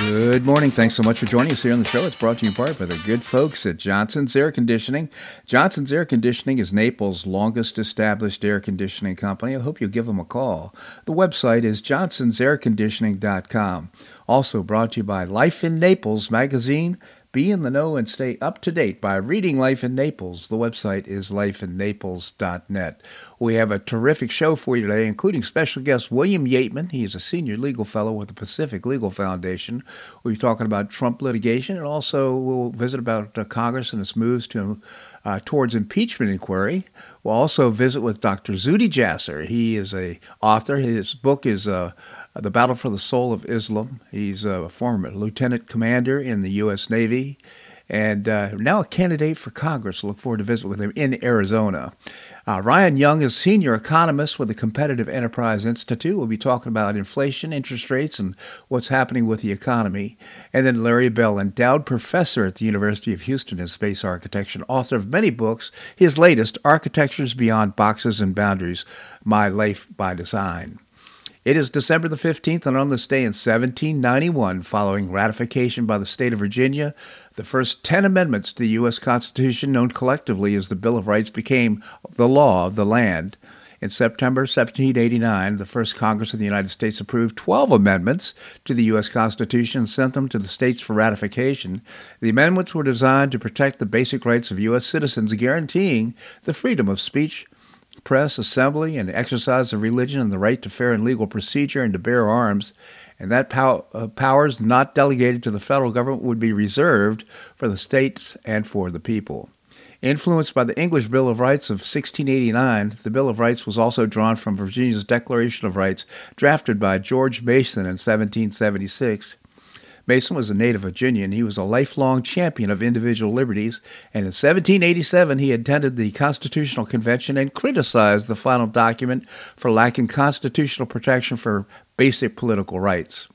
Good morning. Thanks so much for joining us here on the show. It's brought to you in part by the good folks at Johnson's Air Conditioning. Johnson's Air Conditioning is Naples' longest established air conditioning company. I hope you'll give them a call. The website is johnsonsairconditioning.com. Also brought to you by Life in Naples magazine. Be in the know and stay up to date by reading Life in Naples. The website is lifeinnaples.net. We have a terrific show for you today, including special guest William Yeatman. He is a senior legal fellow with the Pacific Legal Foundation. We'll be talking about Trump litigation, and also we'll visit about uh, Congress and its moves to uh, towards impeachment inquiry. We'll also visit with Dr. Zuhdi Jasser. He is a author. His book is uh, the Battle for the Soul of Islam. He's a former lieutenant commander in the U.S. Navy and uh, now a candidate for Congress. Look forward to visit with him in Arizona. Uh, Ryan Young is senior economist with the Competitive Enterprise Institute. We'll be talking about inflation, interest rates, and what's happening with the economy. And then Larry Bell, endowed professor at the University of Houston in space architecture, author of many books. His latest, Architectures Beyond Boxes and Boundaries My Life by Design. It is December the 15th, and on this day in 1791, following ratification by the state of Virginia, the first 10 amendments to the U.S. Constitution, known collectively as the Bill of Rights, became the law of the land. In September 1789, the first Congress of the United States approved 12 amendments to the U.S. Constitution and sent them to the states for ratification. The amendments were designed to protect the basic rights of U.S. citizens, guaranteeing the freedom of speech, press, assembly, and exercise of religion, and the right to fair and legal procedure and to bear arms, and that pow- uh, powers not delegated to the federal government would be reserved for the states and for the people. Influenced by the English Bill of Rights of 1689, the Bill of Rights was also drawn from Virginia's Declaration of Rights, drafted by George Mason in 1776. Mason was a native Virginian. He was a lifelong champion of individual liberties, and in 1787 he attended the Constitutional Convention and criticized the final document for lacking constitutional protection for basic political rights.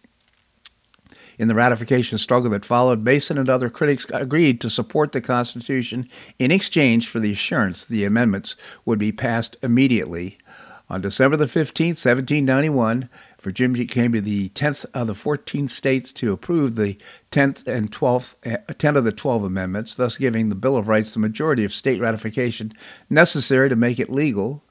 In the ratification struggle that followed, Mason and other critics agreed to support the Constitution in exchange for the assurance the amendments would be passed immediately. On December the 15th, 1791, Virginia came to the 10th of the 14 states to approve the 10th and 12th, eh, 10 of the 12 amendments, thus giving the Bill of Rights the majority of state ratification necessary to make it legal.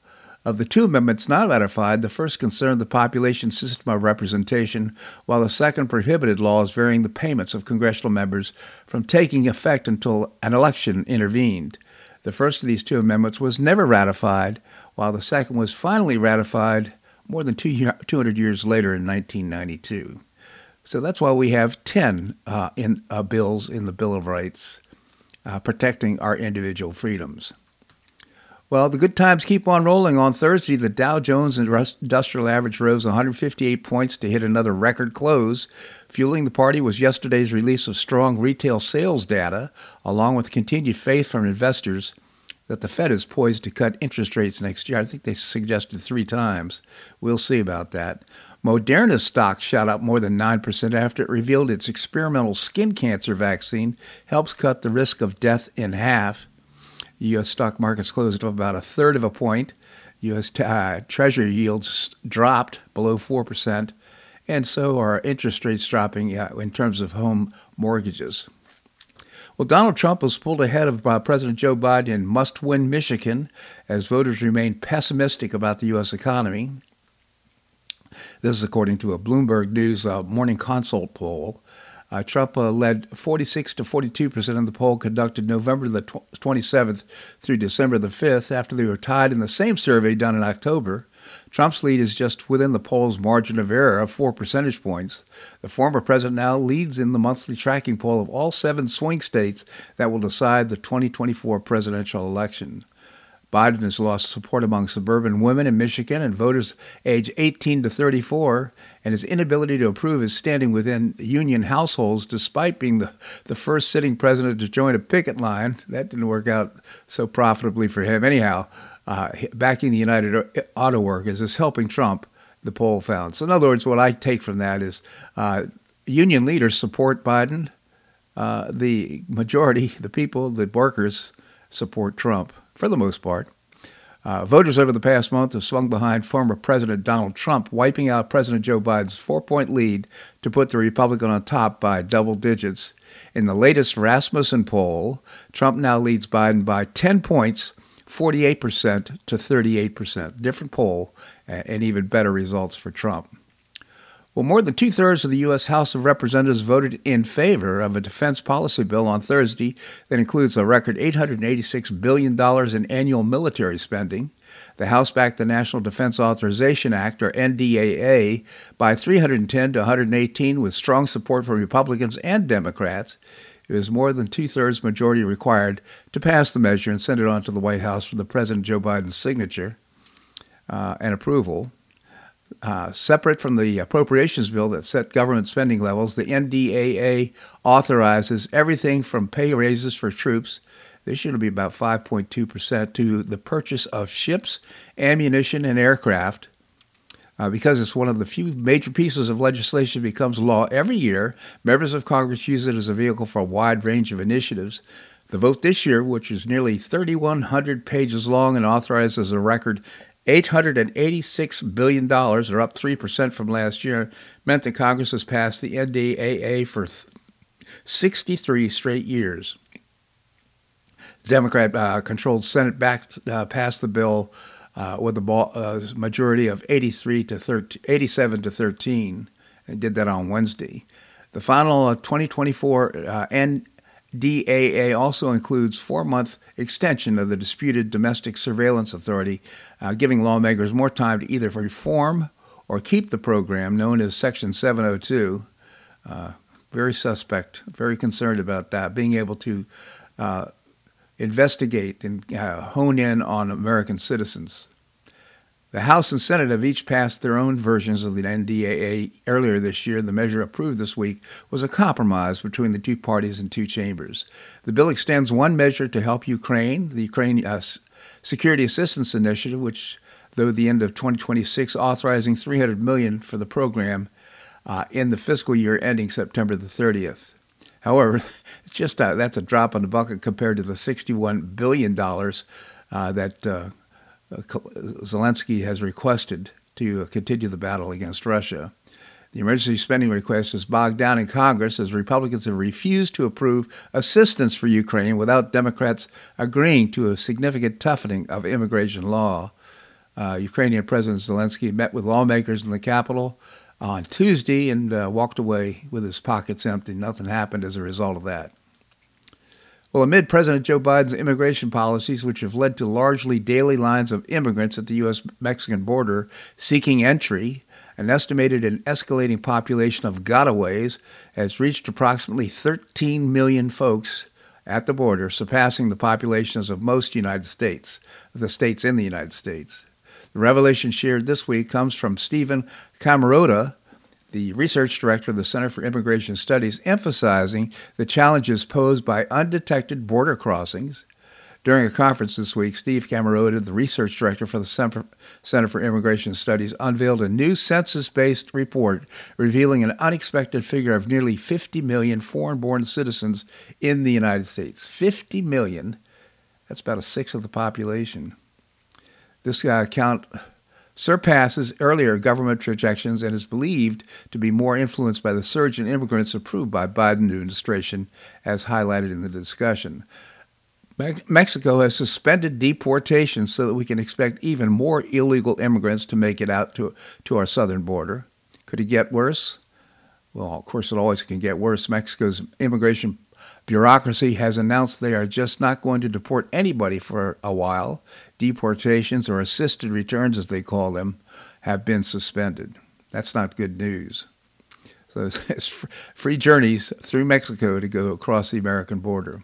Of the two amendments not ratified, the first concerned the population system of representation, while the second prohibited laws varying the payments of congressional members from taking effect until an election intervened. The first of these two amendments was never ratified, while the second was finally ratified more than two, 200 years later in 1992. So that's why we have 10 uh, in, uh, bills in the Bill of Rights uh, protecting our individual freedoms. Well, the good times keep on rolling. On Thursday, the Dow Jones Industrial Average rose 158 points to hit another record close. Fueling the party was yesterday's release of strong retail sales data, along with continued faith from investors that the Fed is poised to cut interest rates next year. I think they suggested three times. We'll see about that. Moderna's stock shot up more than 9% after it revealed its experimental skin cancer vaccine helps cut the risk of death in half. U.S. stock markets closed up about a third of a point. U.S. T- uh, Treasury yields dropped below 4%, and so are interest rates dropping uh, in terms of home mortgages. Well, Donald Trump was pulled ahead of uh, President Joe Biden in must win Michigan as voters remain pessimistic about the U.S. economy. This is according to a Bloomberg News uh, Morning Consult poll. Uh, Trump uh, led 46 to 42 percent in the poll conducted November the 27th through December the 5th, after they were tied in the same survey done in October. Trump's lead is just within the poll's margin of error of four percentage points. The former president now leads in the monthly tracking poll of all seven swing states that will decide the 2024 presidential election. Biden has lost support among suburban women in Michigan and voters age 18 to 34, and his inability to approve his standing within union households, despite being the, the first sitting president to join a picket line. That didn't work out so profitably for him. Anyhow, uh, backing the United Auto Workers is helping Trump, the poll found. So, in other words, what I take from that is uh, union leaders support Biden. Uh, the majority, the people, the workers, support Trump for the most part. Uh, voters over the past month have swung behind former President Donald Trump, wiping out President Joe Biden's four point lead to put the Republican on top by double digits. In the latest Rasmussen poll, Trump now leads Biden by 10 points, 48% to 38%. Different poll, and even better results for Trump. Well, more than two thirds of the U.S. House of Representatives voted in favor of a defense policy bill on Thursday that includes a record $886 billion in annual military spending. The House backed the National Defense Authorization Act, or NDAA, by 310 to 118 with strong support from Republicans and Democrats. It was more than two thirds majority required to pass the measure and send it on to the White House for the President Joe Biden's signature uh, and approval. Uh, separate from the appropriations bill that set government spending levels, the NDAA authorizes everything from pay raises for troops, this should be about 5.2%, to the purchase of ships, ammunition, and aircraft. Uh, because it's one of the few major pieces of legislation that becomes law every year, members of Congress use it as a vehicle for a wide range of initiatives. The vote this year, which is nearly 3,100 pages long and authorizes a record $886 billion, or up 3% from last year, meant that Congress has passed the NDAA for 63 straight years. The Democrat uh, controlled Senate back, uh, passed the bill uh, with a uh, majority of 83 to 13, 87 to 13, and did that on Wednesday. The final 2024 uh, N- DAA also includes four-month extension of the disputed domestic surveillance authority, uh, giving lawmakers more time to either reform or keep the program known as Section 702. Uh, very suspect, very concerned about that, being able to uh, investigate and uh, hone in on American citizens. The House and Senate have each passed their own versions of the NDAA earlier this year. The measure approved this week was a compromise between the two parties and two chambers. The bill extends one measure to help Ukraine, the Ukraine uh, Security Assistance Initiative, which, though the end of 2026, authorizing 300 million for the program uh, in the fiscal year ending September the 30th. However, it's just a, that's a drop in the bucket compared to the 61 billion dollars uh, that uh, uh, Zelensky has requested to continue the battle against Russia. The emergency spending request is bogged down in Congress as Republicans have refused to approve assistance for Ukraine without Democrats agreeing to a significant toughening of immigration law. Uh, Ukrainian President Zelensky met with lawmakers in the capital on Tuesday and uh, walked away with his pockets empty. Nothing happened as a result of that. Well, amid President Joe Biden's immigration policies, which have led to largely daily lines of immigrants at the U.S. Mexican border seeking entry, an estimated and escalating population of gotaways has reached approximately 13 million folks at the border, surpassing the populations of most United States, the states in the United States. The revelation shared this week comes from Stephen Camarota, the research director of the Center for Immigration Studies, emphasizing the challenges posed by undetected border crossings. During a conference this week, Steve Camarota, the research director for the Center for Immigration Studies, unveiled a new census based report revealing an unexpected figure of nearly 50 million foreign born citizens in the United States. 50 million, that's about a sixth of the population. This uh, count surpasses earlier government projections and is believed to be more influenced by the surge in immigrants approved by Biden administration, as highlighted in the discussion. Mexico has suspended deportation so that we can expect even more illegal immigrants to make it out to, to our southern border. Could it get worse? Well, of course, it always can get worse. Mexico's immigration bureaucracy has announced they are just not going to deport anybody for a while deportations or assisted returns, as they call them, have been suspended. That's not good news. So it's free journeys through Mexico to go across the American border.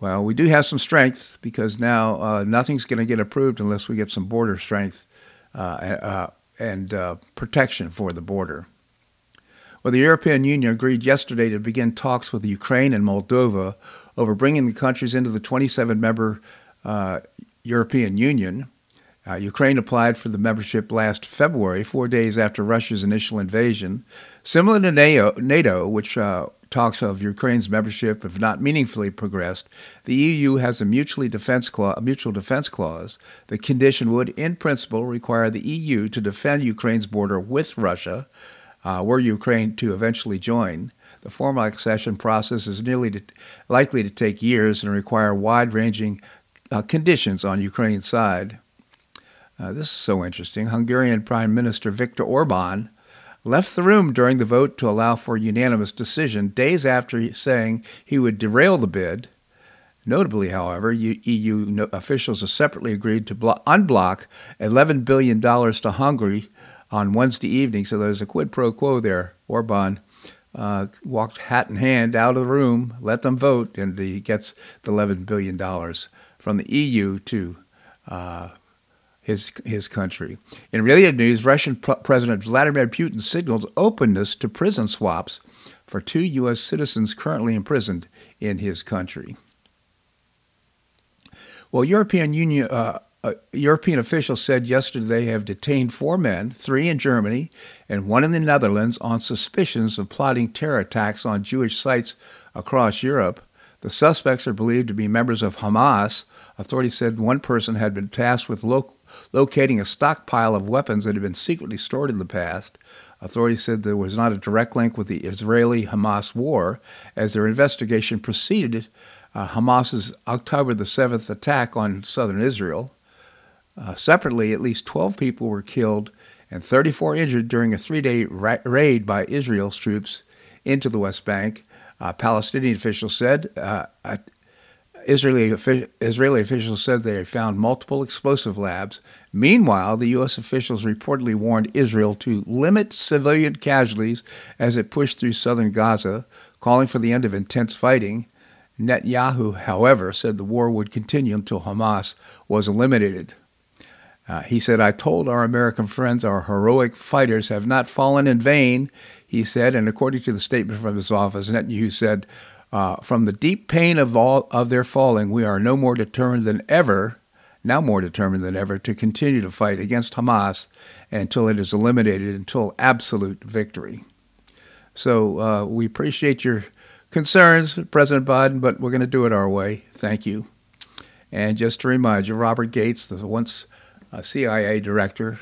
Well, we do have some strength because now uh, nothing's going to get approved unless we get some border strength uh, uh, and uh, protection for the border. Well, the European Union agreed yesterday to begin talks with Ukraine and Moldova over bringing the countries into the 27 member uh, European Union. Uh, Ukraine applied for the membership last February, four days after Russia's initial invasion. Similar to NATO, which uh, talks of Ukraine's membership have not meaningfully progressed, the EU has a mutually defense clause, a mutual defense clause. The condition would, in principle, require the EU to defend Ukraine's border with Russia, uh, were Ukraine to eventually join. The formal accession process is nearly to, likely to take years and require wide-ranging uh, conditions on Ukraine's side. Uh, this is so interesting. Hungarian Prime Minister Viktor Orban left the room during the vote to allow for unanimous decision days after saying he would derail the bid. Notably, however, EU officials have separately agreed to unblock $11 billion to Hungary on Wednesday evening, so there's a quid pro quo there. Orban uh, walked hat in hand out of the room, let them vote, and he gets the $11 billion from the EU to uh, his his country. In related news, Russian President Vladimir Putin signaled openness to prison swaps for two U.S. citizens currently imprisoned in his country. Well, European Union. Uh, uh, European officials said yesterday they have detained four men, three in Germany and one in the Netherlands, on suspicions of plotting terror attacks on Jewish sites across Europe. The suspects are believed to be members of Hamas, Authorities said one person had been tasked with lo- locating a stockpile of weapons that had been secretly stored in the past. Authorities said there was not a direct link with the Israeli Hamas war. As their investigation proceeded, uh, Hamas's October the 7th attack on southern Israel. Uh, separately, at least 12 people were killed and 34 injured during a three day ra- raid by Israel's troops into the West Bank. Uh, Palestinian officials said uh, Israeli, Israeli officials said they found multiple explosive labs. Meanwhile, the U.S. officials reportedly warned Israel to limit civilian casualties as it pushed through southern Gaza, calling for the end of intense fighting. Netanyahu, however, said the war would continue until Hamas was eliminated. Uh, he said, I told our American friends our heroic fighters have not fallen in vain, he said, and according to the statement from his office, Netanyahu said, uh, from the deep pain of all of their falling, we are no more determined than ever, now more determined than ever, to continue to fight against Hamas until it is eliminated, until absolute victory. So uh, we appreciate your concerns, President Biden, but we're going to do it our way. Thank you. And just to remind you, Robert Gates, the once uh, CIA director,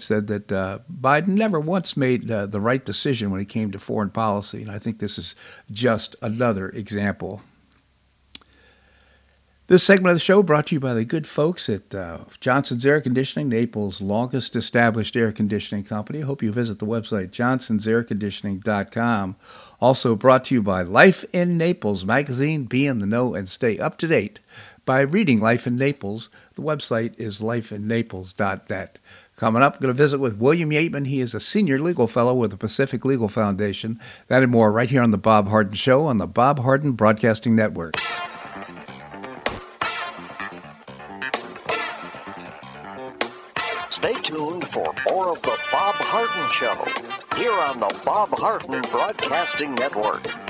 said that uh, Biden never once made uh, the right decision when it came to foreign policy, and I think this is just another example. This segment of the show brought to you by the good folks at uh, Johnson's Air Conditioning, Naples' longest established air conditioning company. I hope you visit the website johnsonsairconditioning.com. Also brought to you by Life in Naples magazine. Be in the know and stay up to date by reading Life in Naples. The website is lifeinnaples.net. Coming up, I'm going to visit with William Yeatman. He is a senior legal fellow with the Pacific Legal Foundation. That and more right here on The Bob Harden Show on the Bob Harden Broadcasting Network. Stay tuned for more of The Bob Harden Show here on the Bob Harden Broadcasting Network.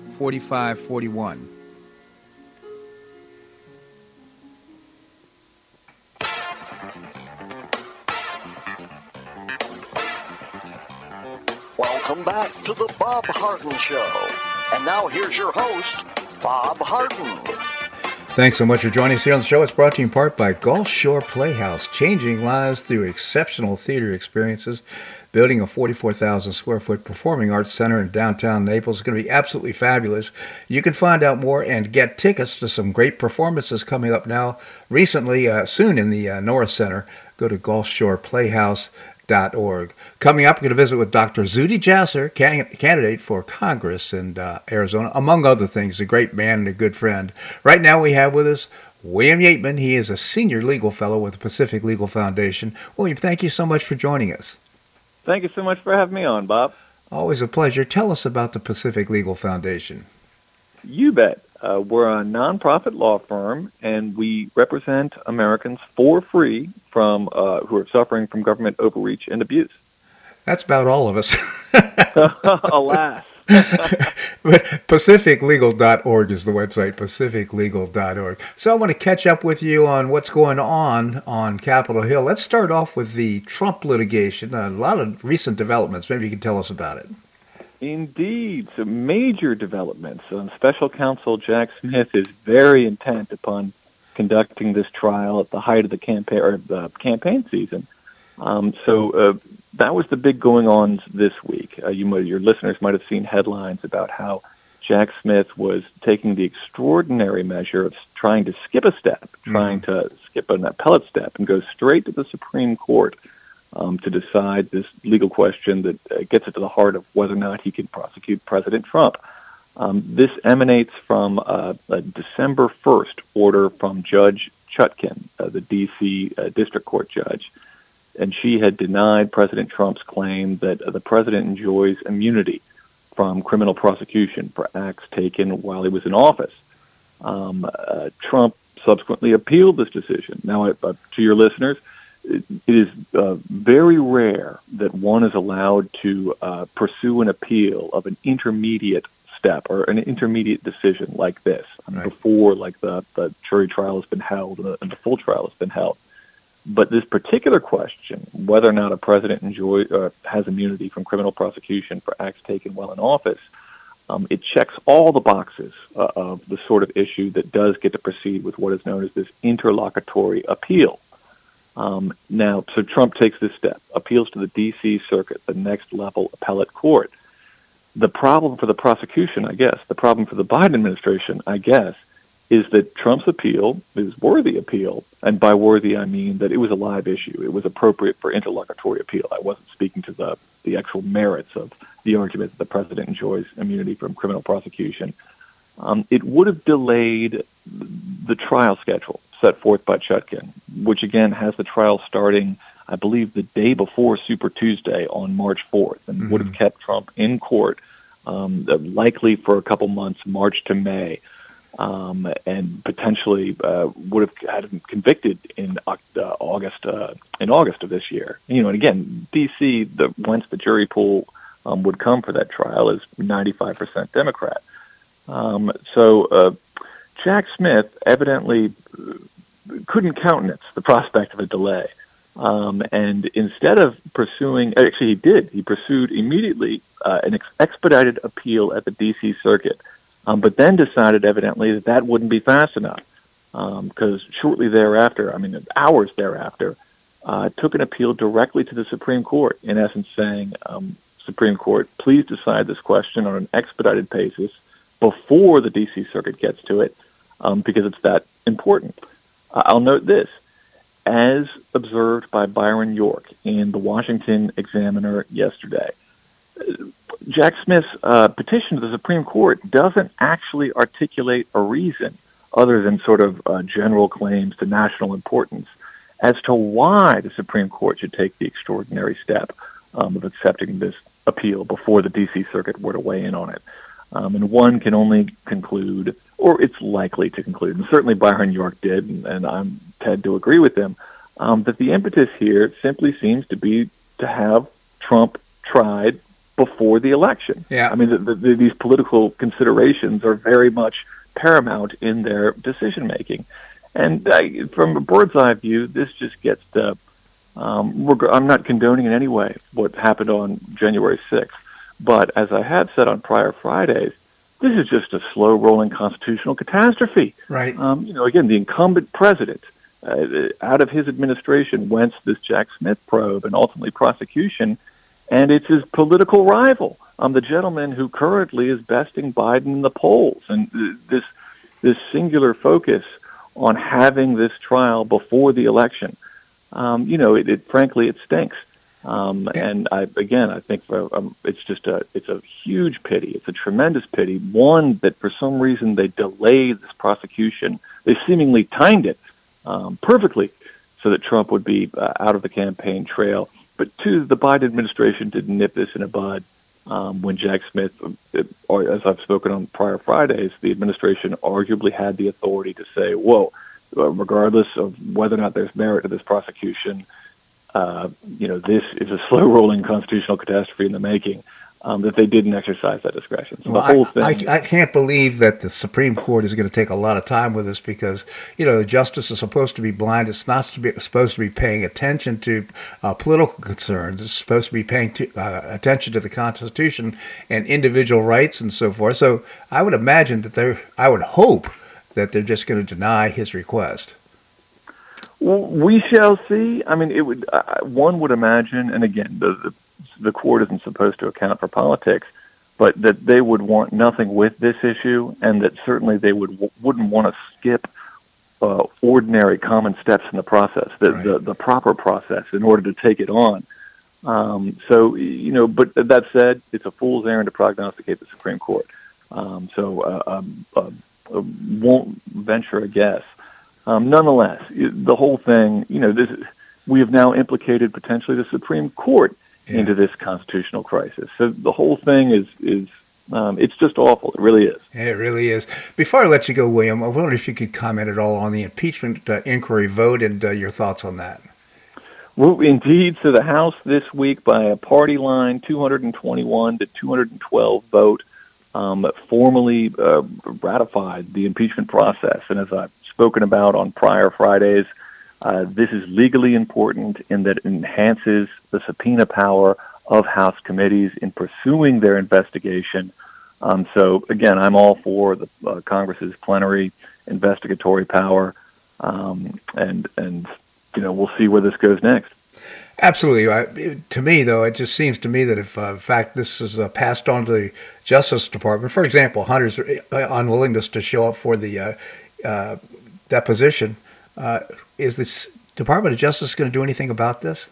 4541. Welcome back to the Bob Harden Show. And now here's your host, Bob Harden. Thanks so much for joining us here on the show. It's brought to you in part by Gulf Shore Playhouse, changing lives through exceptional theater experiences. Building a 44,000 square foot performing arts center in downtown Naples is going to be absolutely fabulous. You can find out more and get tickets to some great performances coming up now, recently, uh, soon in the uh, Norris Center. Go to Gulf Shore Playhouse. Coming up, we're going to visit with Dr. Zuhdi Jasser, can- candidate for Congress in uh, Arizona, among other things, a great man and a good friend. Right now, we have with us William Yeatman. He is a senior legal fellow with the Pacific Legal Foundation. William, thank you so much for joining us. Thank you so much for having me on, Bob. Always a pleasure. Tell us about the Pacific Legal Foundation. You bet. Uh, we're a nonprofit law firm, and we represent Americans for free from uh, who are suffering from government overreach and abuse. That's about all of us. Alas. But pacificlegal.org is the website pacificlegal.org so i want to catch up with you on what's going on on capitol hill let's start off with the trump litigation a lot of recent developments maybe you can tell us about it Indeed, some major developments. Um, Special Counsel Jack Smith is very intent upon conducting this trial at the height of the campaign or the campaign season. Um, so uh, that was the big going ons this week. Uh, you might, your listeners might have seen headlines about how Jack Smith was taking the extraordinary measure of trying to skip a step, mm-hmm. trying to skip an appellate step, and go straight to the Supreme Court um, to decide this legal question that uh, gets it to the heart of whether or not he can prosecute President Trump. Um, this emanates from uh, a December 1st order from Judge Chutkan, uh, the D.C. Uh, District Court judge. And she had denied President Trump's claim that the president enjoys immunity from criminal prosecution for acts taken while he was in office. Um, uh, Trump subsequently appealed this decision. Now, uh, to your listeners, it is uh, very rare that one is allowed to uh, pursue an appeal of an intermediate step or an intermediate decision like this right. before like the, the jury trial has been held and the, and the, full trial has been held. But this particular question, whether or not a president enjoy, uh, has immunity from criminal prosecution for acts taken while in office, um, it checks all the boxes uh, of the sort of issue that does get to proceed with what is known as this interlocutory appeal. Um, now, so Trump takes this step, appeals to the D.C. Circuit, the next level appellate court. The problem for the prosecution, I guess, the problem for the Biden administration, I guess, is that Trump's appeal is worthy appeal, and by worthy I mean that it was a live issue. It was appropriate for interlocutory appeal. I wasn't speaking to the the actual merits of the argument that the president enjoys immunity from criminal prosecution. Um, it would have delayed the trial schedule set forth by Chutkan, which again has the trial starting, I believe, the day before Super Tuesday on March 4th, and mm-hmm. would have mm-hmm. kept Trump in court um, likely for a couple months, March to May. Um, and potentially uh, would have had him convicted in uh, August uh, in August of this year. You know, and again, D.C. the whence the jury pool um, would come for that trial is 95% Democrat. Um, so uh, Jack Smith evidently couldn't countenance the prospect of a delay. Um, and instead of pursuing, actually, he did. He pursued immediately uh, an ex- expedited appeal at the D.C. Circuit, um, but then decided, evidently, that that wouldn't be fast enough. Because um, shortly thereafter, I mean, hours thereafter, uh, took an appeal directly to the Supreme Court, in essence saying, um, Supreme Court, please decide this question on an expedited basis before the D.C. Circuit gets to it, um, because it's that important. Uh, I'll note this. As observed by Byron York in the Washington Examiner yesterday, Jack Smith's uh, petition to the Supreme Court doesn't actually articulate a reason other than sort of uh, general claims to national importance as to why the Supreme Court should take the extraordinary step um, of accepting this appeal before the D.C. Circuit were to weigh in on it. Um, and one can only conclude, or it's likely to conclude, and certainly Byron York did, and, and I'm Ted to agree with him, um, that the impetus here simply seems to be to have Trump tried before the election. Yeah. I mean, the, the, the, these political considerations are very much paramount in their decision making. And uh, from a bird's eye view, this just gets to. Um, I'm not condoning in any way what happened on January 6th, but as I had said on prior Fridays, this is just a slow rolling constitutional catastrophe. Right. Um, you know, again, the incumbent president, uh, out of his administration, whence this Jack Smith probe and ultimately prosecution and it's his political rival, um, the gentleman who currently is besting Biden in the polls. And this this singular focus on having this trial before the election, um, you know, it, it, frankly it stinks. Um, and I, again, I think for, um, it's just a it's a huge pity. It's a tremendous pity. One that for some reason they delayed this prosecution. They seemingly timed it um, perfectly so that Trump would be uh, out of the campaign trail. But two, the Biden administration did nip this in a bud um, when Jack Smith, or as I've spoken on prior Fridays, the administration arguably had the authority to say, "Whoa, uh, regardless of whether or not there's merit to this prosecution, uh, you know, this is a slow-rolling constitutional catastrophe in the making." Um, that they didn't exercise that discretion. So well, the whole I, thing. I, I, can't believe that the Supreme Court is going to take a lot of time with this because you know justice is supposed to be blind. It's not to be, supposed to be paying attention to uh, political concerns. It's supposed to be paying to, uh, attention to the Constitution and individual rights and so forth. So I would imagine that they're. I would hope that they're just going to deny his request. We shall see. I mean, it would. Uh, one would imagine, and again, the, the the court isn't supposed to account for politics, but that they would want nothing with this issue, and that certainly they would wouldn't want to skip uh, ordinary common steps in the process, the, right. the the proper process, in order to take it on. Um, so you know, but that said, it's a fool's errand to prognosticate the Supreme Court. Um, so uh, um, uh, uh, won't venture a guess. Um, nonetheless, the whole thing, you know, this we have now implicated potentially the Supreme Court yeah. into this constitutional crisis. So the whole thing is is um, it's just awful. It really is. It really is. Before I let you go, William, I wonder if you could comment at all on the impeachment uh, inquiry vote and uh, your thoughts on that. Well, indeed. So the House this week, by a party line, 221 to 212 vote, um, formally uh, ratified the impeachment process. And as I've spoken about on prior Fridays, uh, this is legally important in that it enhances the subpoena power of House committees in pursuing their investigation. Um, so again, I'm all for the uh, Congress's plenary investigatory power, um, and and you know we'll see where this goes next. Absolutely. I, to me, though, it just seems to me that if, uh, in fact, this is uh, passed on to the Justice Department, for example, Hunter's uh, unwillingness to show up for the uh, uh, deposition, is this Department of Justice going to do anything about this?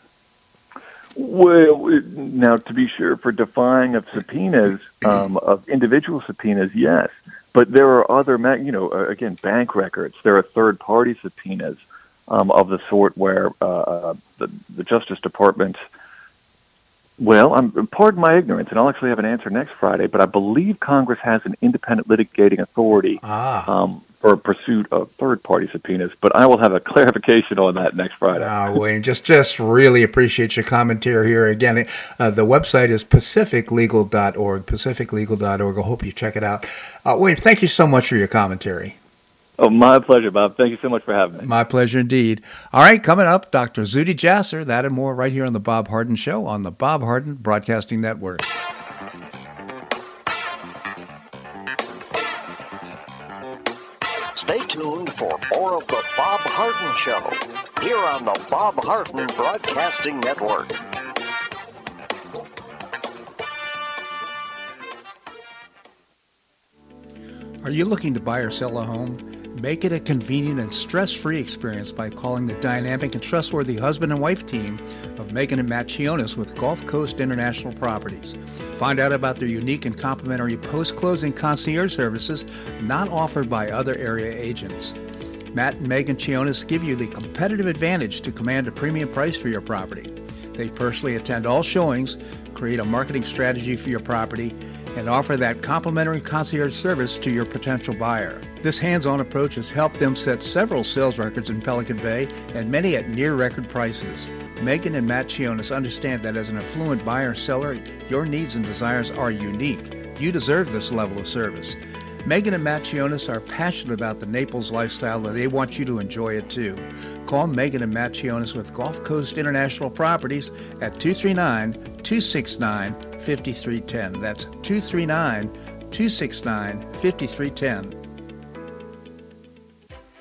Well, now to be sure, for defying of subpoenas, um, of individual subpoenas, yes. But there are other, you know, again, bank records. There are third-party subpoenas um, of the sort where uh, uh, the, the Justice Department. Well, I'm pardon my ignorance, and I'll actually have an answer next Friday. But I believe Congress has an independent litigating authority ah. um, for pursuit of third-party subpoenas. But I will have a clarification on that next Friday. Oh, Wayne, just just really appreciate your commentary here. Again, uh, the website is pacificlegal.org, pacificlegal.org. I hope you check it out. Uh, Wayne, thank you so much for your commentary. Oh, my pleasure, Bob. Thank you so much for having me. My pleasure indeed. All right, coming up, Dr. Zuhdi Jasser, that and more right here on The Bob Harden Show on the Bob Harden Broadcasting Network. Tuned for more of The Bob Harden Show here on the Bob Harden Broadcasting Network. Are you looking to buy or sell a home? Make it a convenient and stress-free experience by calling the dynamic and trustworthy husband and wife team of Megan and Matt Chionis with Gulf Coast International Properties. Find out about their unique and complimentary post-closing concierge services not offered by other area agents. Matt and Megan Chionis give you the competitive advantage to command a premium price for your property. They personally attend all showings, create a marketing strategy for your property, and offer that complimentary concierge service to your potential buyer. This hands on approach has helped them set several sales records in Pelican Bay and many at near record prices. Megan and Matt Chionis understand that as an affluent buyer seller, your needs and desires are unique. You deserve this level of service. Megan and Matt Chionis are passionate about the Naples lifestyle and they want you to enjoy it too. Call Megan and Matt Chionis with Gulf Coast International Properties at 239 269 5310. That's 239 269 5310.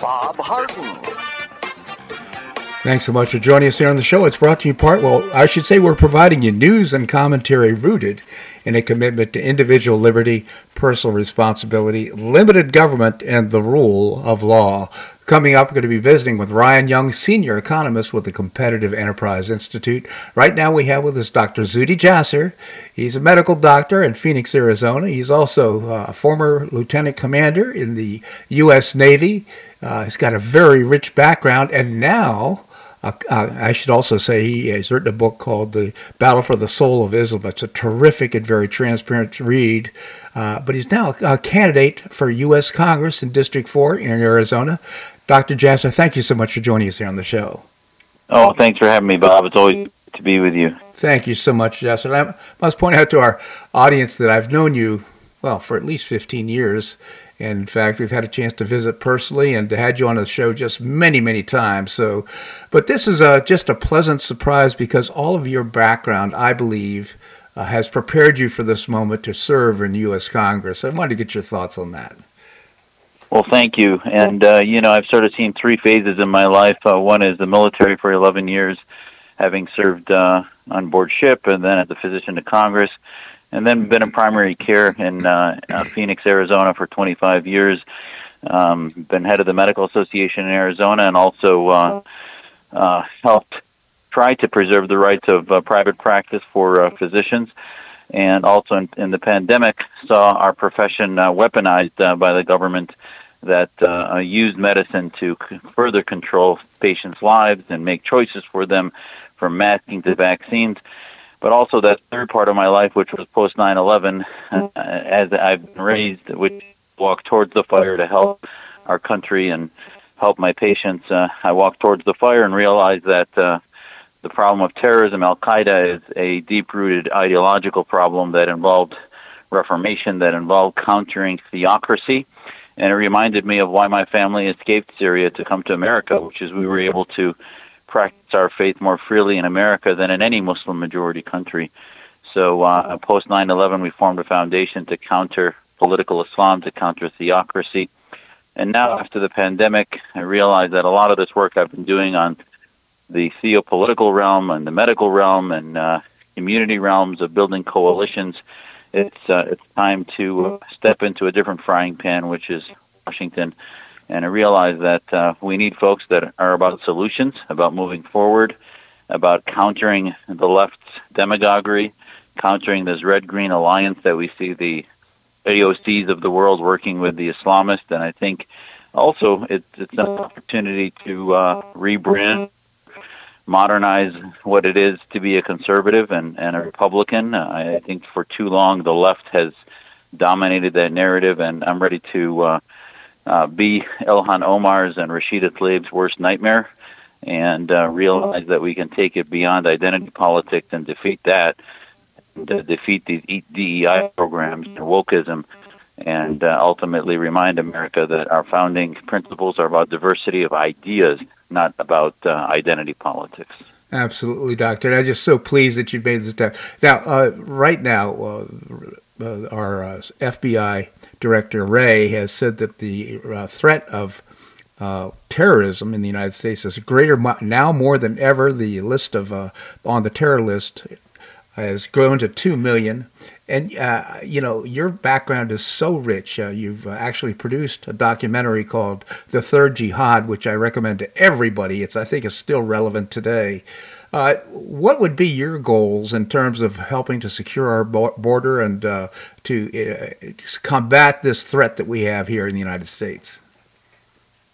Bob Harden. Thanks so much for joining us here on the show. It's brought to you part, well, I should say we're providing you news and commentary rooted in a commitment to individual liberty, personal responsibility, limited government, and the rule of law. Coming up, we're going to be visiting with Ryan Young, senior economist with the Competitive Enterprise Institute. Right now, we have with us Dr. Zuhdi Jasser. He's a medical doctor in Phoenix, Arizona. He's also a former lieutenant commander in the U.S. Navy. Uh, he's got a very rich background, and now uh, uh, I should also say he has written a book called The Battle for the Soul of Islam. It's a terrific and very transparent read. Uh, but he's now a candidate for U.S. Congress in District 4 in Arizona. Dr. Jasser, thank you so much for joining us here on the show. Oh, thanks for having me, Bob. It's always to be with you. Thank you so much, Jasser. I must point out to our audience that I've known you, well, for at least 15 years. And in fact, we've had a chance to visit personally and had you on the show just many, many times. So, but this is a, just a pleasant surprise because all of your background, I believe, uh, has prepared you for this moment to serve in U.S. Congress. I wanted to get your thoughts on that. Well, thank you. And, uh, you know, I've sort of seen three phases in my life. Uh, one is the military for 11 years, having served uh, on board ship and then as a physician to Congress, and then been in primary care in uh, uh, Phoenix, Arizona for 25 years. Um, been head of the Medical Association in Arizona and also uh, uh, helped try to preserve the rights of uh, private practice for uh, physicians and also in, in, the pandemic saw our profession uh, weaponized uh, by the government that uh, used medicine to c- further control patients' lives and make choices for them from masking to vaccines. But also that third part of my life, which was post 9/11, uh, as I've been raised, which walked towards the fire to help our country and help my patients. Uh, I walked towards the fire and realized that uh, the problem of terrorism, Al Qaeda, is a deep rooted ideological problem that involved reformation, that involved countering theocracy. And it reminded me of why my family escaped Syria to come to America, which is we were able to practice our faith more freely in America than in any Muslim majority country. So, uh, post 9 11, we formed a foundation to counter political Islam, to counter theocracy. And now, after the pandemic, I realized that a lot of this work I've been doing on the theopolitical realm and the medical realm and uh, community realms of building coalitions, it's uh, it's time to uh, step into a different frying pan, which is Washington. And I realize that uh, we need folks that are about solutions, about moving forward, about countering the left's demagoguery, countering this red green alliance that we see the AOCs of the world working with the Islamists. And I think also it's, it's an opportunity to uh, rebrand, modernize what it is to be a conservative and, and a Republican. Uh, I think for too long the left has dominated that narrative, and I'm ready to uh, uh, be Ilhan Omar's and Rashida Tlaib's worst nightmare and uh, realize that we can take it beyond identity politics and defeat that, to defeat these DEI programs and wokeism, and uh, ultimately remind America that our founding principles are about diversity of ideas, not about uh, identity politics. Absolutely, Doctor. And I'm just so pleased that you've made this step. Now, uh, right now, uh, uh, our uh, FBI Director Wray has said that the threat of uh, terrorism in the United States is greater now more than ever. The list of uh, on the terror list has grown to two million. And uh, you know your background is so rich. Uh, you've uh, actually produced a documentary called "The Third Jihad," which I recommend to everybody. It's I think is still relevant today. Uh, what would be your goals in terms of helping to secure our border and to combat this threat that we have here in the United States?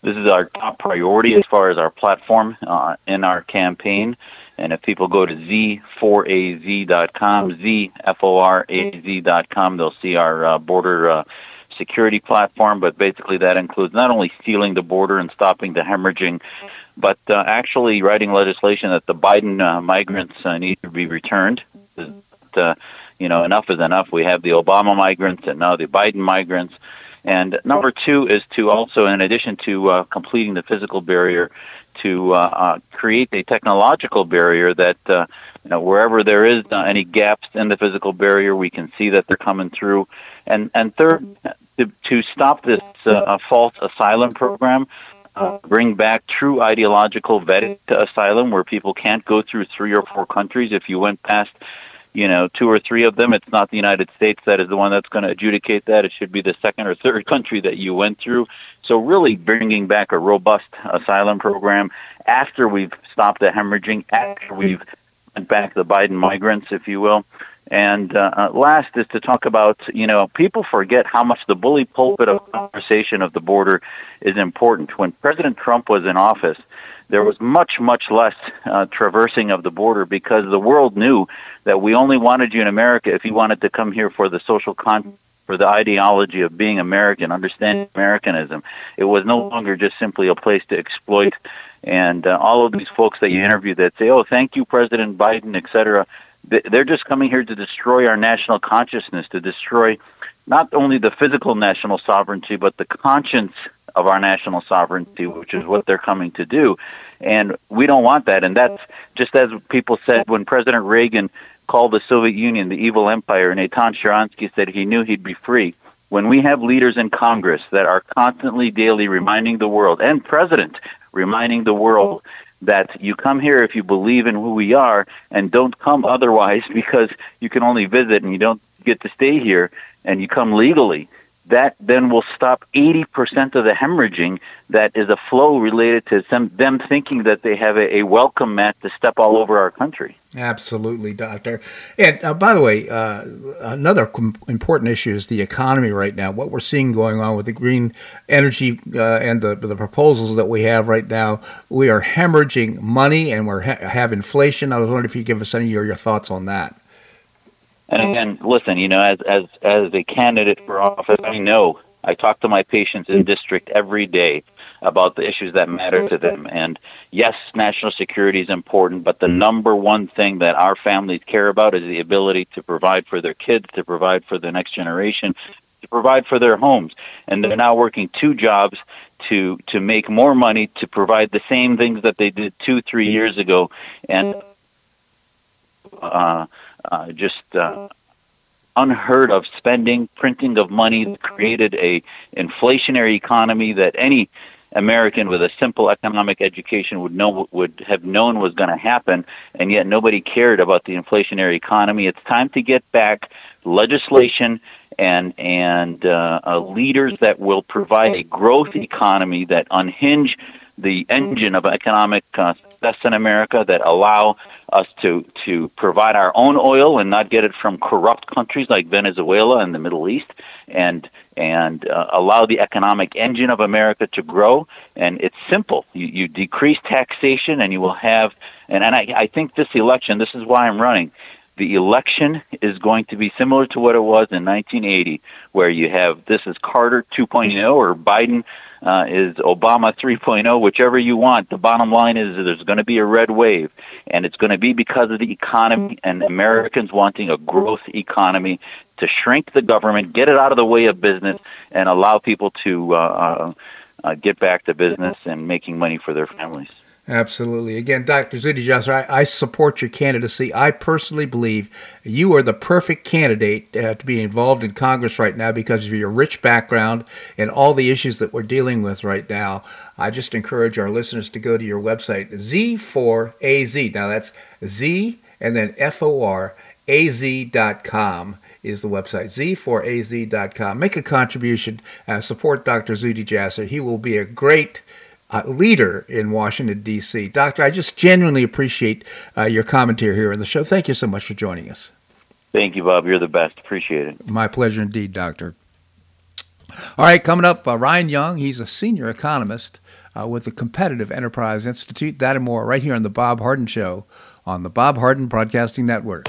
This is our top priority as far as our platform uh, in our campaign. And if people go to z4az.com, z-f-o-r-a-z.com, they'll see our uh, border uh, security platform. But basically, that includes not only sealing the border and stopping the hemorrhaging, but uh, actually writing legislation that the Biden uh, migrants uh, need to be returned. Uh, you know, enough is enough. We have the Obama migrants and now the Biden migrants. And number two is to also, in addition to uh, completing the physical barrier, to uh, uh, create a technological barrier that uh, you know wherever there is any gaps in the physical barrier, we can see that they're coming through. And and third, to, to stop this false asylum program. Uh, bring back true ideological vetting to asylum where people can't go through three or four countries. If you went past you know, two or three of them. It's not the United States that is the one that's going to adjudicate that. It should be the second or third country that you went through. So really bringing back a robust asylum program after we've stopped the hemorrhaging, after we've sent back the Biden migrants, if you will. And uh, uh, last is to talk about, you know, people forget how much the bully pulpit of conversation of the border is important. When President Trump was in office, there was much, much less uh, traversing of the border because the world knew that we only wanted you in America if you wanted to come here for the social con for the ideology of being American, understanding Americanism. It was no longer just simply a place to exploit. And uh, all of these folks that you interview that say, "Oh, thank you, President Biden," etc., they're just coming here to destroy our national consciousness, to destroy not only the physical national sovereignty, but the conscience of our national sovereignty, which is what they're coming to do. And we don't want that. And that's just as people said when President Reagan called the Soviet Union the evil empire, and Natan Sharansky said he knew he'd be free. When we have leaders in Congress that are constantly, daily reminding the world, and President reminding the world that you come here if you believe in who we are, and don't come otherwise because you can only visit and you don't get to stay here, and you come legally that then will stop 80% of the hemorrhaging that is a flow related to them, thinking that they have a, a, welcome mat to step all over our country. Absolutely, Doctor. And uh, by the way, uh, another com- important issue is the economy right now. What we're seeing going on with the green energy uh, and the, the proposals that we have right now, we are hemorrhaging money and we ha- have inflation. I was wondering if you could give us any of your, your thoughts on that. And again, listen, you know, as as as a candidate for office, I know I talk to my patients in district every day about the issues that matter to them. And yes, national security is important, but the number one thing that our families care about is the ability to provide for their kids, to provide for the next generation, to provide for their homes. And they're now working two jobs to to make more money to provide the same things that they did two, three years ago. And uh, uh, just uh, unheard of spending, printing of money that created a inflationary economy that any American with a simple economic education would know would have known was going to happen, and yet nobody cared about the inflationary economy. It's time to get back legislation and and uh, uh, leaders that will provide a growth economy that unhinge the engine of economic uh, success in America, that allow us to to provide our own oil and not get it from corrupt countries like Venezuela and the Middle East, and and uh, allow the economic engine of America to grow. And it's simple. You, you decrease taxation, and you will have. And, and I, I think this election. This is why I'm running the election is going to be similar to what it was in 1980, where you have this is Carter 2.0 or Biden uh, is Obama 3.0, whichever you want. The bottom line is there's going to be a red wave, and it's going to be because of the economy and Americans wanting a growth economy to shrink the government, get it out of the way of business, and allow people to uh, uh, uh get back to business and making money for their families. Absolutely. Again, Dr. Zuhdi Jasser, I, I, support your candidacy. I personally believe you are the perfect candidate uh, to be involved in Congress right now because of your rich background and all the issues that we're dealing with right now. I just encourage our listeners to go to your website, Z4AZ. Now that's Z and then FOR AZ.com is the website, Z4AZ.com. Make a contribution, uh, support Dr. Zuhdi Jasser. He will be a great uh, leader in Washington, D.C. Doctor, I just genuinely appreciate uh, your commentary here on the show. Thank you so much for joining us. Thank you, Bob. You're the best. Appreciate it. My pleasure indeed, Doctor. All right, coming up, uh, Ryan Young. He's a senior economist uh, with the Competitive Enterprise Institute. That and more right here on The Bob Harden Show on the Bob Harden Broadcasting Network.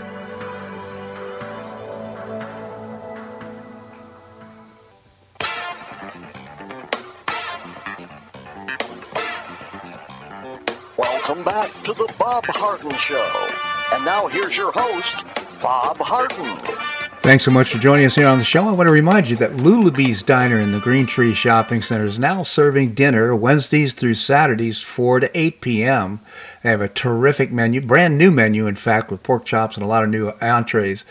Welcome back to the Bob Harden Show. And now here's your host, Bob Harden. Thanks so much for joining us here on the show. I want to remind you that Lulabee's Diner in the Green Tree Shopping Center is now serving dinner Wednesdays through Saturdays, 4 to 8 p.m. They have a terrific menu, brand new menu, in fact, with pork chops and a lot of new entrees.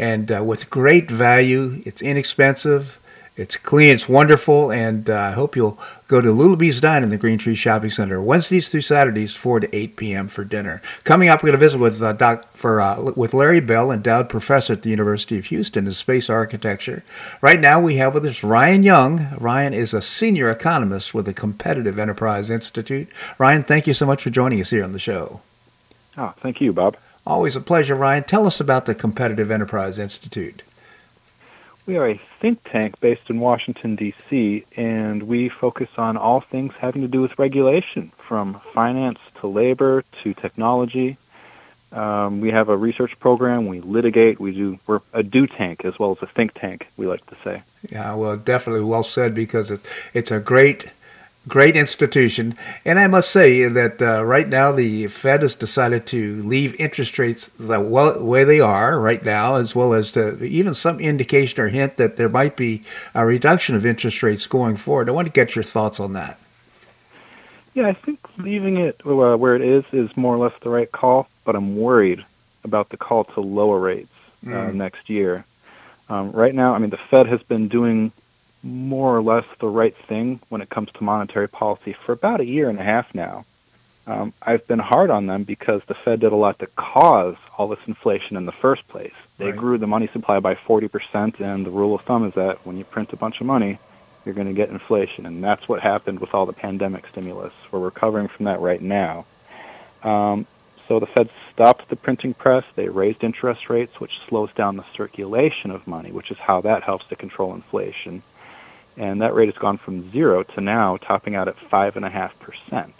And uh, with great value, it's inexpensive it's clean, it's wonderful, and uh, I hope you'll go to Lulabee's Dine in the Green Tree Shopping Center Wednesdays through Saturdays, 4 to 8 p.m. for dinner. Coming up, we're going to visit with uh, Doc for uh, with Larry Bell, endowed professor at the University of Houston in space architecture. Right now, we have with us Ryan Young. Ryan is a senior economist with the Competitive Enterprise Institute. Ryan, thank you so much for joining us here on the show. Oh, thank you, Bob. Always a pleasure, Ryan. Tell us about the Competitive Enterprise Institute. We are a think tank based in Washington, D.C., and we focus on all things having to do with regulation, from finance to labor to technology. Um, we have a research program. We litigate. We do. We're a do tank as well as a think tank. We like to say. Yeah, well, definitely well said because it, it's a great great institution. And I must say that uh, right now the Fed has decided to leave interest rates the way they are right now, as well as to even some indication or hint that there might be a reduction of interest rates going forward. I want to get your thoughts on that. Yeah, I think leaving it uh, where it is is more or less the right call, but I'm worried about the call to lower rates uh, mm. next year. Um, right now, I mean, the Fed has been doing more or less the right thing when it comes to monetary policy for about a year and a half now. Um, I've been hard on them because the Fed did a lot to cause all this inflation in the first place. They right. grew the money supply by 40%, and the rule of thumb is that when you print a bunch of money, you're going to get inflation. And that's what happened with all the pandemic stimulus. We're recovering from that right now. Um, so the Fed stopped the printing press. They raised interest rates, which slows down the circulation of money, which is how that helps to control inflation and that rate has gone from zero to now topping out at five and a half percent,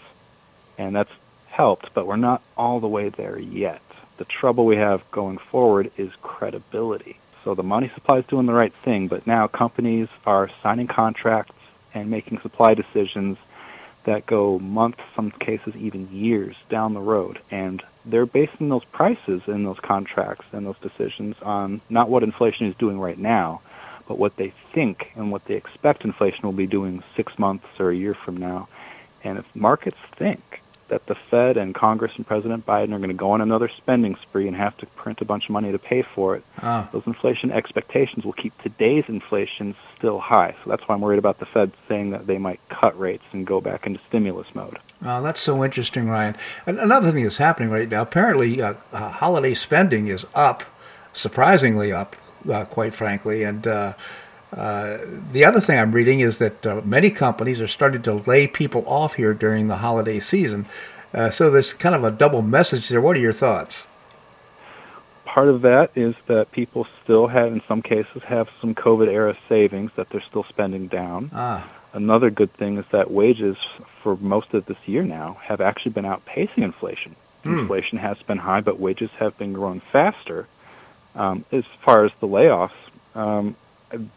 and that's helped, but we're not all the way there yet. The trouble we have going forward is credibility. So the money supply is doing the right thing, but now companies are signing contracts and making supply decisions that go months, some cases even years down the road. And they're basing those prices in those contracts and those decisions on not what inflation is doing right now, but what they think and what they expect inflation will be doing six months or a year from now. And if markets think that the Fed and Congress and President Biden are going to go on another spending spree and have to print a bunch of money to pay for it, ah. those inflation expectations will keep today's inflation still high. So that's why I'm worried about the Fed saying that they might cut rates and go back into stimulus mode. Oh, that's so interesting, Ryan. And another thing that's happening right now, apparently uh, uh, holiday spending is up, surprisingly up uh, quite frankly. And uh, uh, the other thing I'm reading is that uh, many companies are starting to lay people off here during the holiday season. Uh, so there's kind of a double message there. What are your thoughts? Part of that is that people still have, in some cases, have some COVID era savings that they're still spending down. Ah. Another good thing is that wages for most of this year now have actually been outpacing inflation. Mm. Inflation has been high, but wages have been growing faster. Um, as far as the layoffs, um,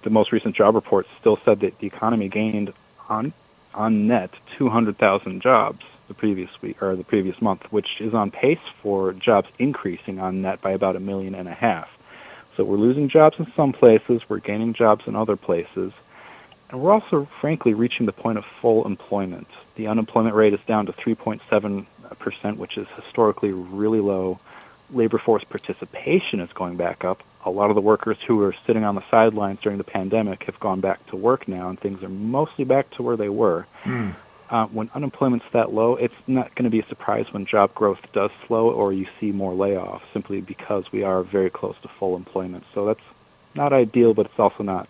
the most recent job report still said that the economy gained on on net 200,000 jobs the previous week or the previous month, which is on pace for jobs increasing on net by about a million and a half. So we're losing jobs in some places, we're gaining jobs in other places, and we're also, frankly, reaching the point of full employment. The unemployment rate is down to 3.7 percent, which is historically really low labor force participation is going back up. A lot of the workers who were sitting on the sidelines during the pandemic have gone back to work now, and things are mostly back to where they were. Mm. Uh, when unemployment's that low, it's not going to be a surprise when job growth does slow or you see more layoffs, simply because we are very close to full employment. So that's not ideal, but it's also not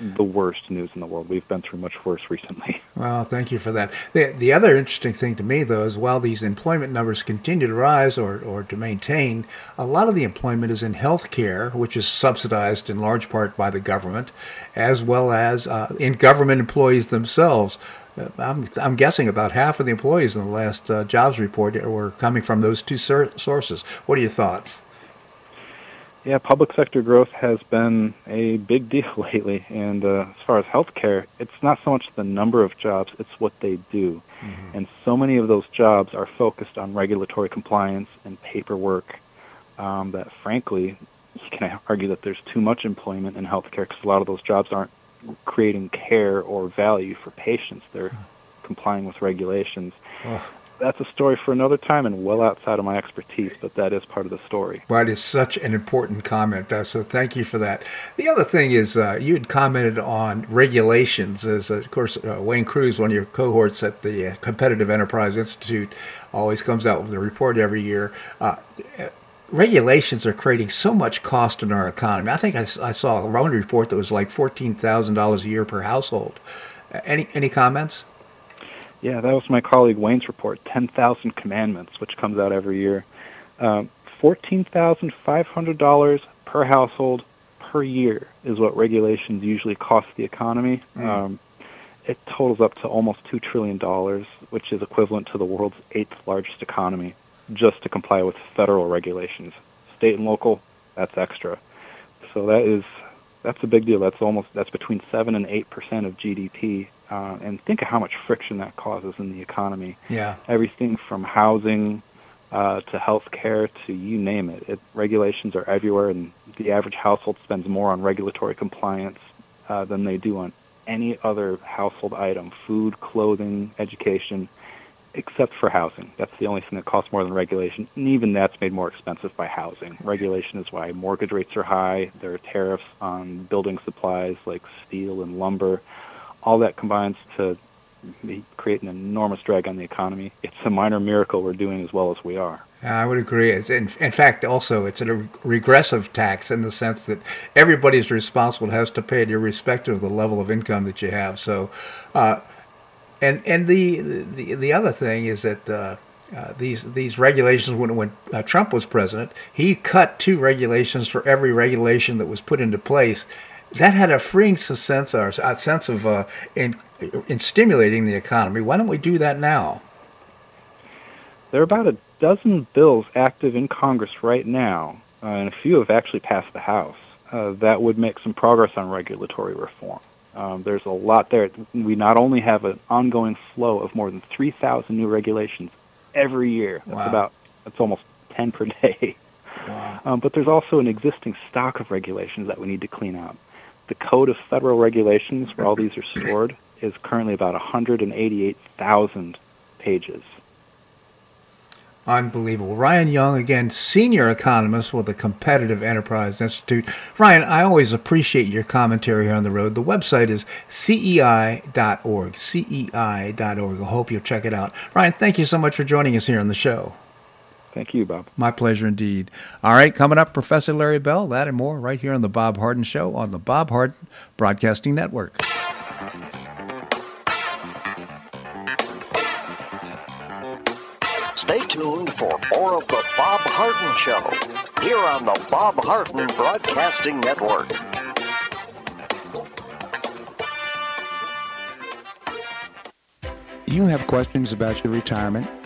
the worst news in the world. We've been through much worse recently. Well, thank you for that. The, the other interesting thing to me, though, is while these employment numbers continue to rise or, or to maintain, a lot of the employment is in healthcare, which is subsidized in large part by the government, as well as uh, in government employees themselves. Uh, I'm, I'm guessing about half of the employees in the last uh, jobs report were coming from those two sources. What are your thoughts? Yeah, public sector growth has been a big deal lately. And uh, as far as healthcare, it's not so much the number of jobs, it's what they do. Mm-hmm. And so many of those jobs are focused on regulatory compliance and paperwork um, that, frankly, you can argue that there's too much employment in healthcare because a lot of those jobs aren't creating care or value for patients. They're complying with regulations. Oh that's a story for another time and well outside of my expertise, but that is part of the story. Right, it's such an important comment, uh, so thank you for that. The other thing is uh, you had commented on regulations, as uh, of course uh, Wayne Crews, one of your cohorts at the uh, Competitive Enterprise Institute, always comes out with a report every year. Uh, regulations are creating so much cost in our economy. I think I, I saw a one report that was like fourteen thousand dollars a year per household. any any comments? Yeah, that was my colleague Wayne's report, 10,000 Commandments, which comes out every year. Um, $14,500 per household per year is what regulations usually cost the economy. Mm. Um, it totals up to almost $2 trillion, which is equivalent to the world's eighth largest economy, just to comply with federal regulations. State and local, that's extra. So that is that's a big deal. That's almost that's between seven and eight percent of GDP. Uh, and think of how much friction that causes in the economy. Yeah. Everything from housing uh, to health care to you name it. it. Regulations are everywhere, and the average household spends more on regulatory compliance uh, than they do on any other household item food, clothing, education except for housing. That's the only thing that costs more than regulation, and even that's made more expensive by housing. Regulation is why mortgage rates are high. There are tariffs on building supplies like steel and lumber. All that combines to create an enormous drag on the economy. It's a minor miracle we're doing as well as we are. I would agree. In, in fact, also, it's a regressive tax in the sense that everybody's responsible has to pay it irrespective of the level of income that you have. So, uh, and and the the the other thing is that. Uh, uh, these these regulations when when uh, Trump was president, he cut two regulations for every regulation that was put into place. That had a freeing sense or a sense of uh, in in stimulating the economy. Why don't we do that now? There are about a dozen bills active in Congress right now, uh, and a few have actually passed the House. Uh, that would make some progress on regulatory reform. Um, there's a lot there. We not only have an ongoing flow of more than 3,000 new regulations every year. That's wow. about that's almost 10 per day. Wow. Um, but there's also an existing stock of regulations that we need to clean out. The Code of Federal Regulations, where all these are stored, is currently about 188,000 pages. Unbelievable. Ryan Young, again, senior economist with the Competitive Enterprise Institute. Ryan, I always appreciate your commentary here on the road. The website is cei.org. cei.org. I hope you'll check it out. Ryan, thank you so much for joining us here on the show. Thank you, Bob. My pleasure indeed. All right, coming up, Professor Larry Bell, that and more right here on The Bob Harden Show on the Bob Harden Broadcasting Network. Stay tuned for more of The Bob Harden Show here on the Bob Harden Broadcasting Network. You have questions about your retirement?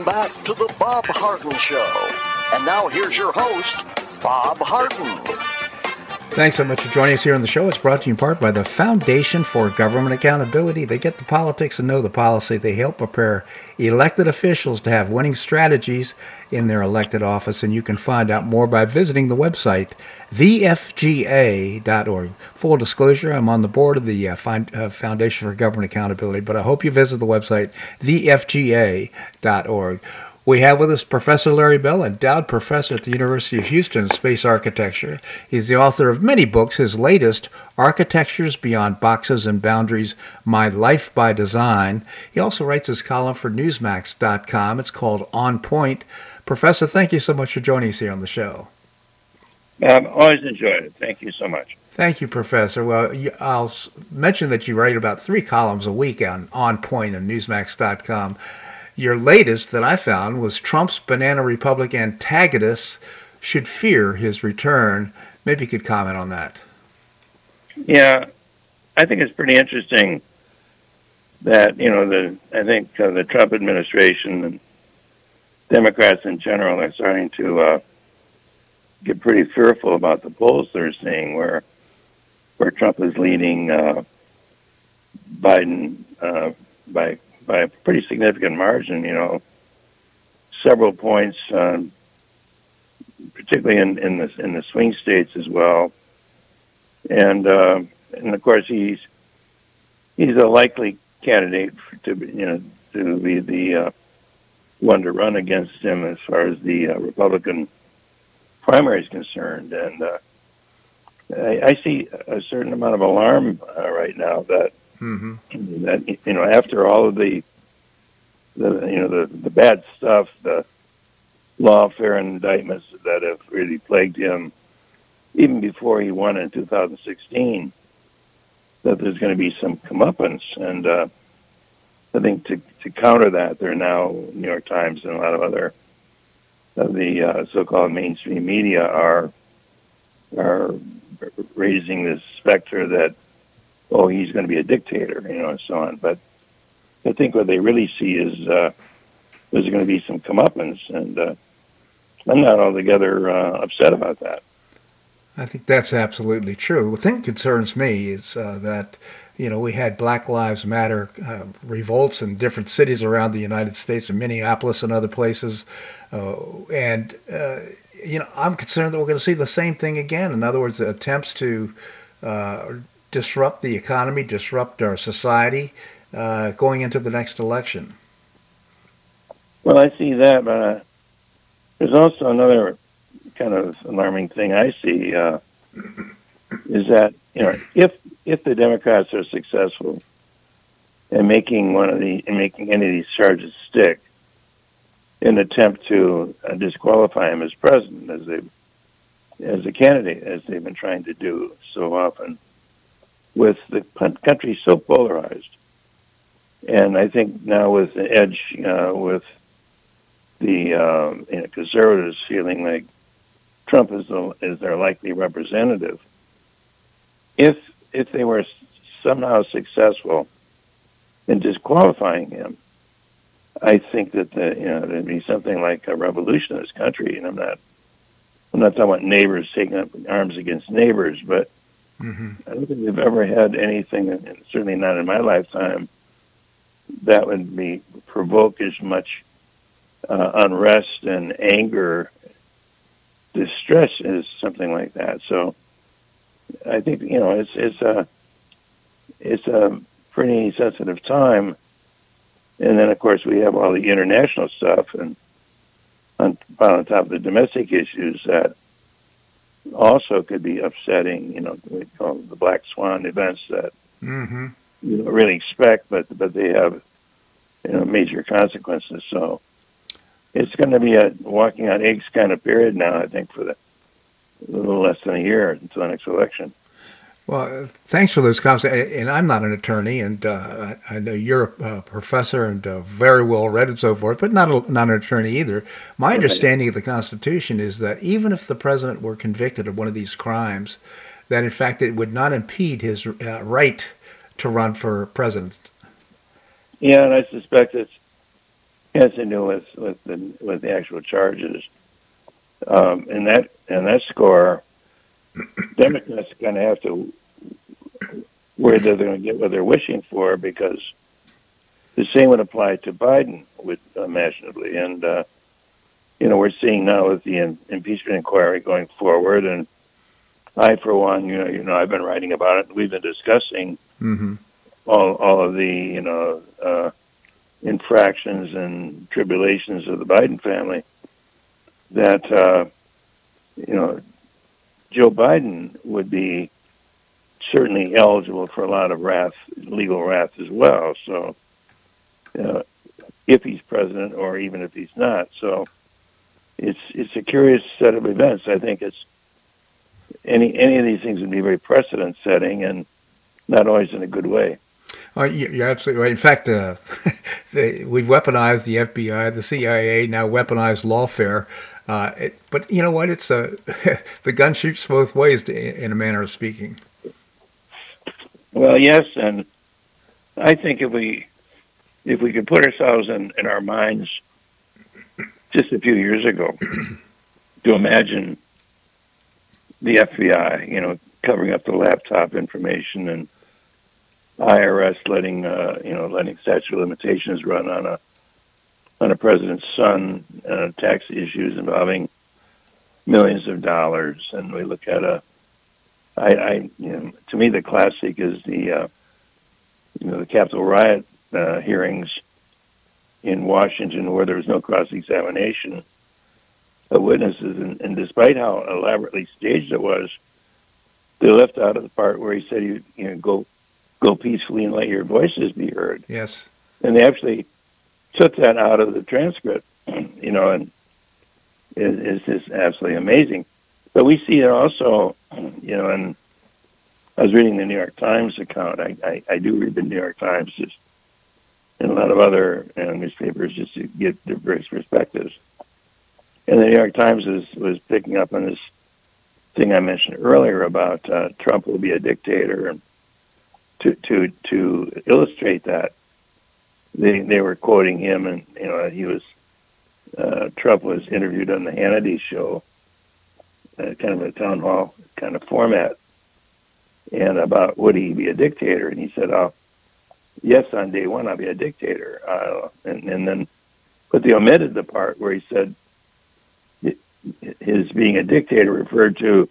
Welcome back to the Bob Harden Show. And now here's your host, Bob Harden. Thanks so much for joining us here on the show. It's brought to you in part by the Foundation for Government Accountability. They get the politics and know the policy. They help prepare elected officials to have winning strategies in their elected office, and you can find out more by visiting the website, thefga.org. Full disclosure, I'm on the board of the uh, uh, Foundation for Government Accountability, but I hope you visit the website, thefga.org. We have with us Professor Larry Bell, endowed professor at the University of Houston in space architecture. He's the author of many books. His latest, Architectures Beyond Boxes and Boundaries My Life by Design. He also writes his column for Newsmax.com. It's called On Point. Professor, thank you so much for joining us here on the show. I've always enjoyed it. Thank you so much. Thank you, Professor. Well, I'll mention that you write about three columns a week on On Point on Newsmax.com. Your latest that I found was Trump's Banana Republic antagonists should fear his return. Maybe you could comment on that. Yeah, I think it's pretty interesting that you know the I think uh, the Trump administration and Democrats in general are starting to uh, get pretty fearful about the polls they're seeing, where where Trump is leading uh, Biden uh, by by a pretty significant margin. You know, several points, um, particularly in in the in the swing states as well, and uh, and of course he's he's a likely candidate to you know to be the uh, one to run against him as far as the uh, Republican primary is concerned, and uh, I, I see a certain amount of alarm uh, right now that Mm-hmm. that you know after all of the the you know the the bad stuff, the lawfare indictments that have really plagued him, even before he won in 2016, that there's going to be some comeuppance, and uh, I think to to counter that, there are now New York Times and a lot of other of the uh, so-called mainstream media are are raising this specter that oh he's going to be a dictator, you know, and so on. But I think what they really see is uh, there's going to be some comeuppance, and uh, I'm not altogether uh, upset about that. I think that's absolutely true. The thing that concerns me is uh, that you know we had Black Lives Matter uh, revolts in different cities around the United States, in Minneapolis and other places, uh, and uh, you know I'm concerned that we're going to see the same thing again. In other words, attempts to uh, disrupt the economy, disrupt our society, uh, going into the next election. Well, I see that, but uh, there's also another kind of alarming thing I see uh, is that you know if if the Democrats are successful in making one of the in making any of these charges stick, in an attempt to uh, disqualify him as president, as they as a candidate, as they've been trying to do so often, with the country so polarized, and I think now with the edge uh, with the um, you know, conservatives feeling like Trump is the, is their likely representative. If if they were somehow successful in disqualifying him, I think that the, you know there'd be something like a revolution in this country. And I'm not I'm not talking about neighbors taking up arms against neighbors, but mm-hmm. I don't think we've ever had anything, and certainly not in my lifetime, that would be provoke as much uh, unrest and anger, distress is something like that. So I think you know it's it's a it's a pretty sensitive time, and then of course we have all the international stuff and on, on top of the domestic issues that also could be upsetting. You know, we call the black swan events that mm-hmm. you don't really expect, but but they have you know major consequences. So it's going to be a walking on eggs kind of period now. I think for the a little less than a year until the next election. Well, thanks for those comments. And I'm not an attorney, and uh, I know you're a professor and uh, very well read and so forth, but not a, not an attorney either. My understanding of the Constitution is that even if the president were convicted of one of these crimes, that in fact it would not impede his uh, right to run for president. Yeah, and I suspect it's it has to do with with the with the actual charges. Um, and that and that score, Democrats are going to have to whether they're going to get what they're wishing for because the same would apply to Biden, with imaginably. And uh, you know, we're seeing now with the in, impeachment inquiry going forward, and I, for one, you know, you know, I've been writing about it. We've been discussing mm-hmm. all all of the you know uh, infractions and tribulations of the Biden family, that uh, you know Joe Biden would be certainly eligible for a lot of wrath, legal wrath as well. So, uh, if he's president or even if he's not, so it's it's a curious set of events. I think it's any any of these things would be very precedent setting and not always in a good way. Oh, you're absolutely right. In fact, uh, they, we've weaponized the FBI, the CIA, now weaponized lawfare. Uh, it, but you know what? It's a the gun shoots both ways, to, in a manner of speaking. Well, yes, and I think if we if we could put ourselves in, in our minds just a few years ago to imagine the FBI, you know, covering up the laptop information and IRS letting uh, you know letting statute of limitations run on a on a president's son, uh, tax issues involving millions of dollars, and we look at a I, I you know, to me the classic is the uh, you know the Capitol riot uh, hearings in Washington where there was no cross examination of witnesses, and, and despite how elaborately staged it was, they left out of the part where he said you you know go go peacefully and let your voices be heard. Yes. And they actually took that out of the transcript, you know, and it, it's just absolutely amazing. But we see it also, you know, and I was reading the New York Times account. I, I, I do read the New York Times just and a lot of other you know, newspapers just to get various perspectives. And the New York Times was, was picking up on this thing I mentioned earlier about uh, Trump will be a dictator and to to to illustrate that, they they were quoting him, and you know he was uh, Trump was interviewed on the Hannity show, uh, kind of a town hall kind of format, and about would he be a dictator, and he said, "Oh, yes, on day one I'll be a dictator," uh, and and then, but they omitted the part where he said his being a dictator referred to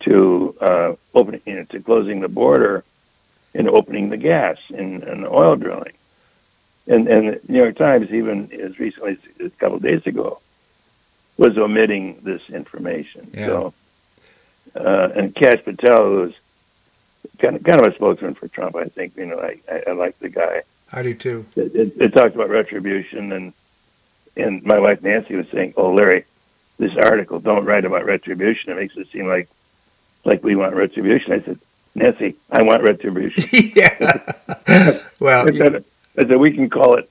to uh, opening you know, to closing the border and opening the gas in, in oil drilling. And, and the New York Times, even as recently as a couple of days ago, was omitting this information. Yeah. So, uh, and Kash Patel, who was kind of kind of a spokesman for Trump, I think. You know, I, I, I like the guy. I do too. It, it, it talked about retribution, and and my wife Nancy was saying, "Oh, Larry, this article don't write about retribution. It makes it seem like like we want retribution." I said, Nancy, I want retribution. yeah. well, I said, I said, we can call it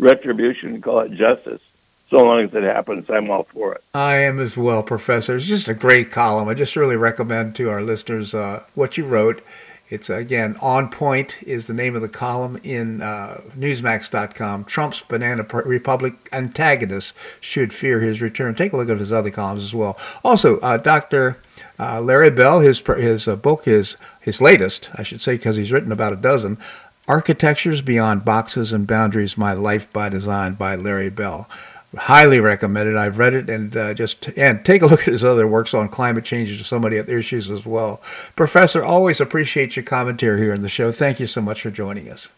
retribution and call it justice. So long as it happens, I'm all for it. I am as well, Professor. It's just a great column. I just really recommend to our listeners uh, what you wrote. It's again on point is the name of the column in uh, Newsmax.com. Trump's banana republic antagonist should fear his return. Take a look at his other columns as well. Also, uh, Doctor uh, Larry Bell, his his uh, book, is his latest, I should say, because he's written about a dozen. Architectures Beyond Boxes and Boundaries: My Life by Design by Larry Bell highly recommended. I've read it and uh, just and take a look at his other works on climate change and so many other issues as well. Professor, always appreciate your commentary here on the show. Thank you so much for joining us.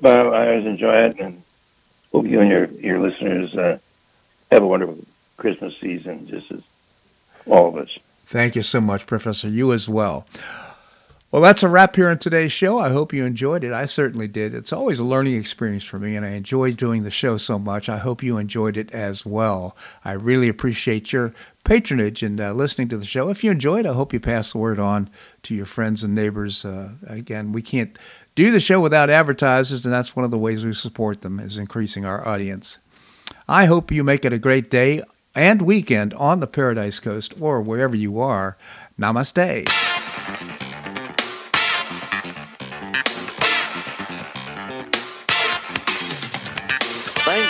Well, I always enjoy it, and hope you and your your listeners uh, have a wonderful Christmas season, just as all of us. Thank you so much, Professor. You as well. Well, that's a wrap here on today's show. I hope you enjoyed it. I certainly did. It's always a learning experience for me, and I enjoy doing the show so much. I hope you enjoyed it as well. I really appreciate your patronage and uh, listening to the show. If you enjoyed, I hope you pass the word on to your friends and neighbors. Uh, again, we can't do the show without advertisers, and that's one of the ways we support them is increasing our audience. I hope you make it a great day and weekend on the Paradise Coast or wherever you are. Namaste.